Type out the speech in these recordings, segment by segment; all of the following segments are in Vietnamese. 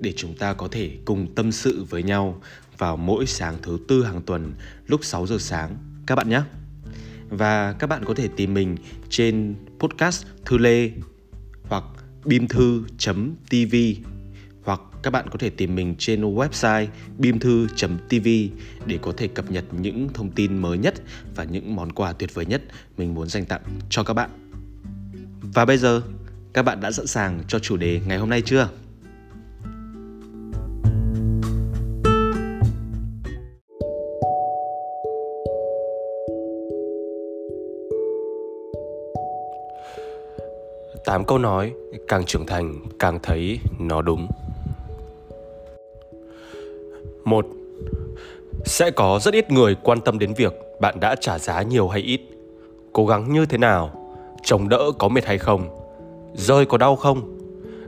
để chúng ta có thể cùng tâm sự với nhau vào mỗi sáng thứ tư hàng tuần lúc 6 giờ sáng các bạn nhé. Và các bạn có thể tìm mình trên podcast Thư Lê hoặc bimthu.tv hoặc các bạn có thể tìm mình trên website bimthu.tv để có thể cập nhật những thông tin mới nhất và những món quà tuyệt vời nhất mình muốn dành tặng cho các bạn. Và bây giờ, các bạn đã sẵn sàng cho chủ đề ngày hôm nay chưa? Tám câu nói càng trưởng thành càng thấy nó đúng. Một, Sẽ có rất ít người quan tâm đến việc bạn đã trả giá nhiều hay ít, cố gắng như thế nào, chống đỡ có mệt hay không, rơi có đau không.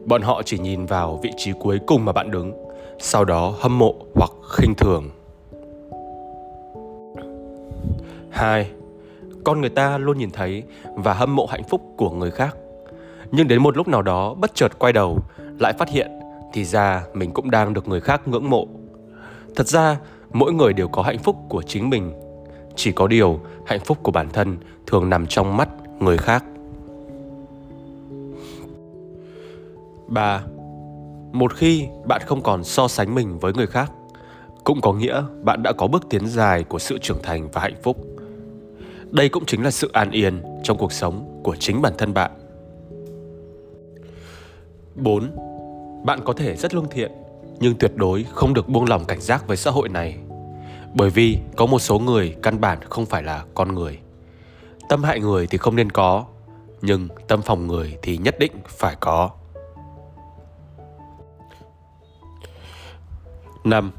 Bọn họ chỉ nhìn vào vị trí cuối cùng mà bạn đứng, sau đó hâm mộ hoặc khinh thường. 2. Con người ta luôn nhìn thấy và hâm mộ hạnh phúc của người khác nhưng đến một lúc nào đó, bất chợt quay đầu, lại phát hiện thì ra mình cũng đang được người khác ngưỡng mộ. Thật ra, mỗi người đều có hạnh phúc của chính mình. Chỉ có điều, hạnh phúc của bản thân thường nằm trong mắt người khác. Ba một khi bạn không còn so sánh mình với người khác, cũng có nghĩa bạn đã có bước tiến dài của sự trưởng thành và hạnh phúc. Đây cũng chính là sự an yên trong cuộc sống của chính bản thân bạn. 4. Bạn có thể rất lương thiện, nhưng tuyệt đối không được buông lỏng cảnh giác với xã hội này. Bởi vì có một số người căn bản không phải là con người. Tâm hại người thì không nên có, nhưng tâm phòng người thì nhất định phải có. 5.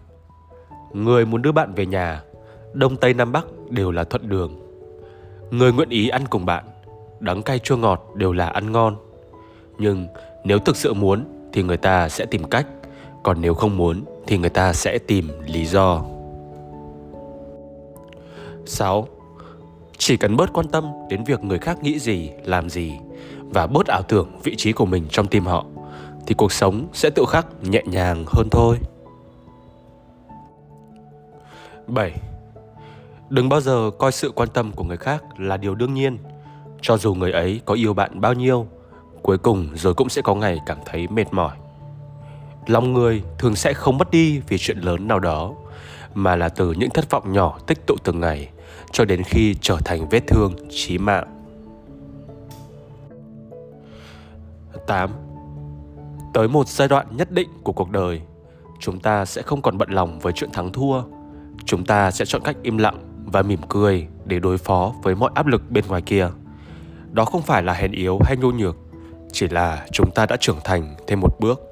Người muốn đưa bạn về nhà, Đông Tây Nam Bắc đều là thuận đường. Người nguyện ý ăn cùng bạn, đắng cay chua ngọt đều là ăn ngon. Nhưng nếu thực sự muốn thì người ta sẽ tìm cách còn nếu không muốn thì người ta sẽ tìm lý do 6. Chỉ cần bớt quan tâm đến việc người khác nghĩ gì, làm gì và bớt ảo tưởng vị trí của mình trong tim họ thì cuộc sống sẽ tự khắc nhẹ nhàng hơn thôi. 7. Đừng bao giờ coi sự quan tâm của người khác là điều đương nhiên, cho dù người ấy có yêu bạn bao nhiêu cuối cùng rồi cũng sẽ có ngày cảm thấy mệt mỏi lòng người thường sẽ không mất đi vì chuyện lớn nào đó mà là từ những thất vọng nhỏ tích tụ từng ngày cho đến khi trở thành vết thương chí mạng 8. Tới một giai đoạn nhất định của cuộc đời, chúng ta sẽ không còn bận lòng với chuyện thắng thua. Chúng ta sẽ chọn cách im lặng và mỉm cười để đối phó với mọi áp lực bên ngoài kia. Đó không phải là hèn yếu hay nhu nhược, chỉ là chúng ta đã trưởng thành thêm một bước.